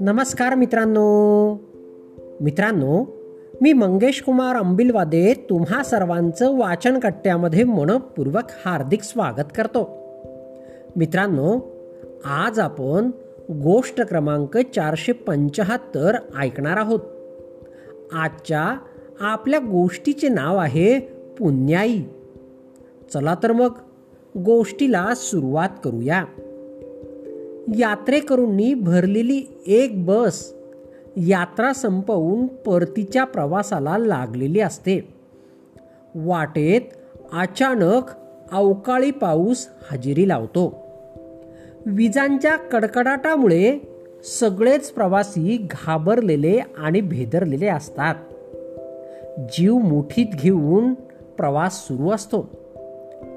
नमस्कार मित्रांनो. मित्रांनो मी मंगेश कुमार अंबिलवादे तुम्हा सर्वांचं वाचन कट्ट्यामध्ये मनपूर्वक हार्दिक स्वागत करतो. मित्रांनो आज आपण गोष्ट क्रमांक चारशे पंचाहत्तर ऐकणार आहोत. आजच्या आपल्या गोष्टीचे नाव आहे पुण्याई. चला तर मग गोष्टीला सुरुवात करूया. यात्रेकरूंनी भरलेली एक बस यात्रा संपवून परतीच्या प्रवासाला लागलेली असते. वाटेत अचानक अवकाळी पाऊस हजेरी लावतो. विजांच्या कडकडाटामुळे सगळेच प्रवासी घाबरलेले आणि भेदरलेले असतात. जीव मुठीत घेऊन प्रवास सुरू असतो.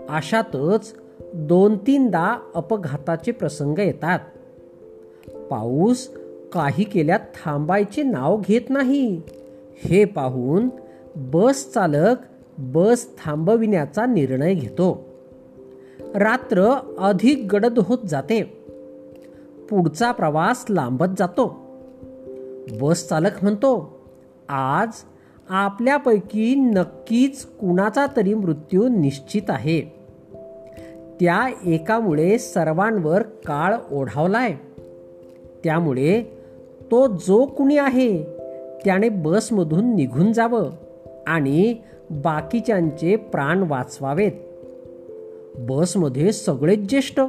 अशातच दोन तीनदा अपघाताचे प्रसंग येतात. पाऊस काही केल्यात थांबायचे नाव घेत नाही. हे पाहून बस चालक बस थांबविण्याचा निर्णय घेतो. रात्र अधिक गडद होत जाते. पुढचा प्रवास लांबत जातो. बस चालक म्हणतो आज आपल्यापैकी नक्कीच कुणाचा तरी मृत्यू निश्चित आहे. त्या एकामुळे सर्वांवर काळ ओढावलाय. त्यामुळे तो जो कुणी आहे त्याने बसमधून निघून जावं आणि बाकीच्यांचे प्राण वाचवावेत. बसमध्ये सगळेच ज्येष्ठ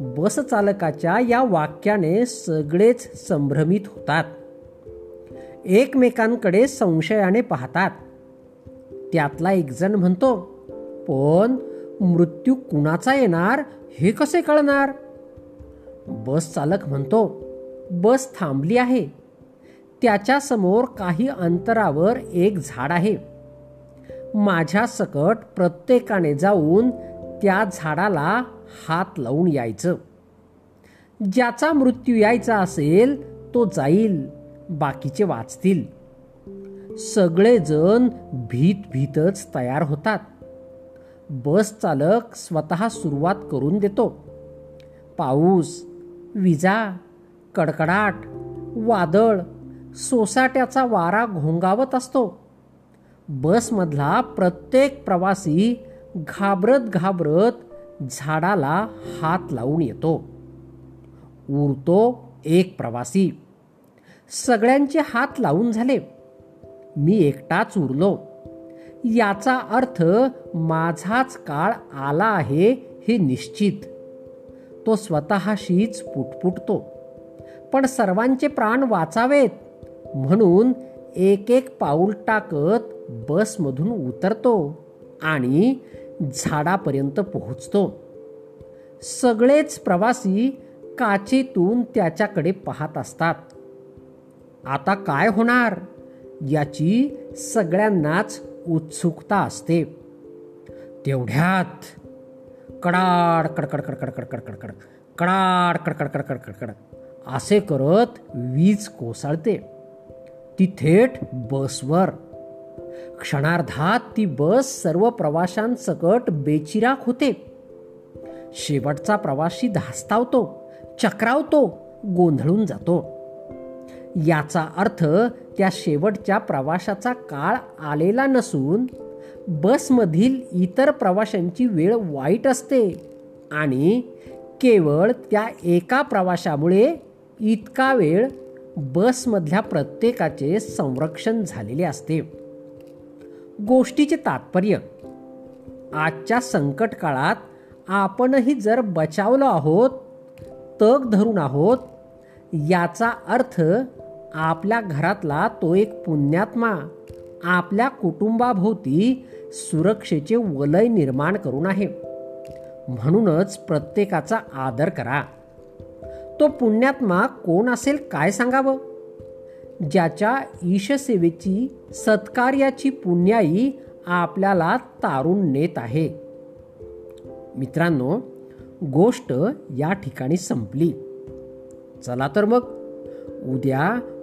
बस चालकाच्या या वाक्याने सगळेच संभ्रमित होतात. एकमेकांकडे संशयाने पाहतात. त्यातला एकजण म्हणतो पण मृत्यू कुणाचा येणार हे कसे कळणार? बस चालक म्हणतो बस थांबली आहे. त्याच्यासमोर काही अंतरावर एक झाड आहे. माझ्या सकट प्रत्येकाने जाऊन त्या झाडाला हात लावून यायचं. ज्याचा मृत्यू यायचा असेल तो जाईल बाकीचे वाचतील. सगळेजण भीत भीतच तयार होतात. बस चालक स्वतः सुरुवात करून देतो. पाऊस विजा कडकडाट वादळ सोसाट्याचा वारा घोंगावत असतो. बसमधला प्रत्येक प्रवासी घाबरत घाबरत झाडाला हात लावून येतो. उरतो एक प्रवासी. सगळ्यांचे हात लावून झाले. मी एकटाच उरलो. याचा अर्थ माझाच काळ आला आहे हे निश्चित. तो स्वतःशीच पुटपुटतो. पण सर्वांचे प्राण वाचावेत. म्हणून एक एक पाऊल टाकत बसमधून उतरतो आणि झाडापर्यंत पोहोचतो. सगळेच प्रवासी काचेतून त्याच्याकडे पाहत असतात. आता काय होणार? याची सगळ्यांनाच उत्सुकता असते. तेवढ्यात कडाड कडकड कडकड कडकड कडकड कडाड कडकड कडकड कडकड असे करत वीज कोसळते. ती थेट बसवर. क्षणार्धात ती बस सर्व प्रवाशांसकट बेचिराख होते. शेवटचा प्रवासी धास्तावतो चक्रावतो गोंधळून जातो. याचा अर्थ त्या शेवटच्या प्रवाशाचा काळ आलेला नसून बसमधील इतर प्रवाशांची वेळ वाईट असते आणि केवळ त्या एका प्रवाशामुळे इतका वेळ बसमधल्या प्रत्येकाचे संरक्षण झालेले असते. गोष्टीचे तात्पर्य आजच्या संकट काळात आपणही जर बचावलो आहोत तग धरून आहोत याचा अर्थ आपल्या घरातला तो एक पुण्यात्मा. आपल्या कुटुंबाभोवती सुरक्षेचे वलय निर्माण करून आहे. म्हणूनच प्रत्येकाचा आदर करा. तो पुण्यात्मा कोण असेल काय सांगावं? ज्याच्या ईशसेवेची सत्कार्याची पुण्याई आपल्याला तारून नेत आहे. मित्रांनो गोष्ट या ठिकाणी संपली. चला तर मग. उद्या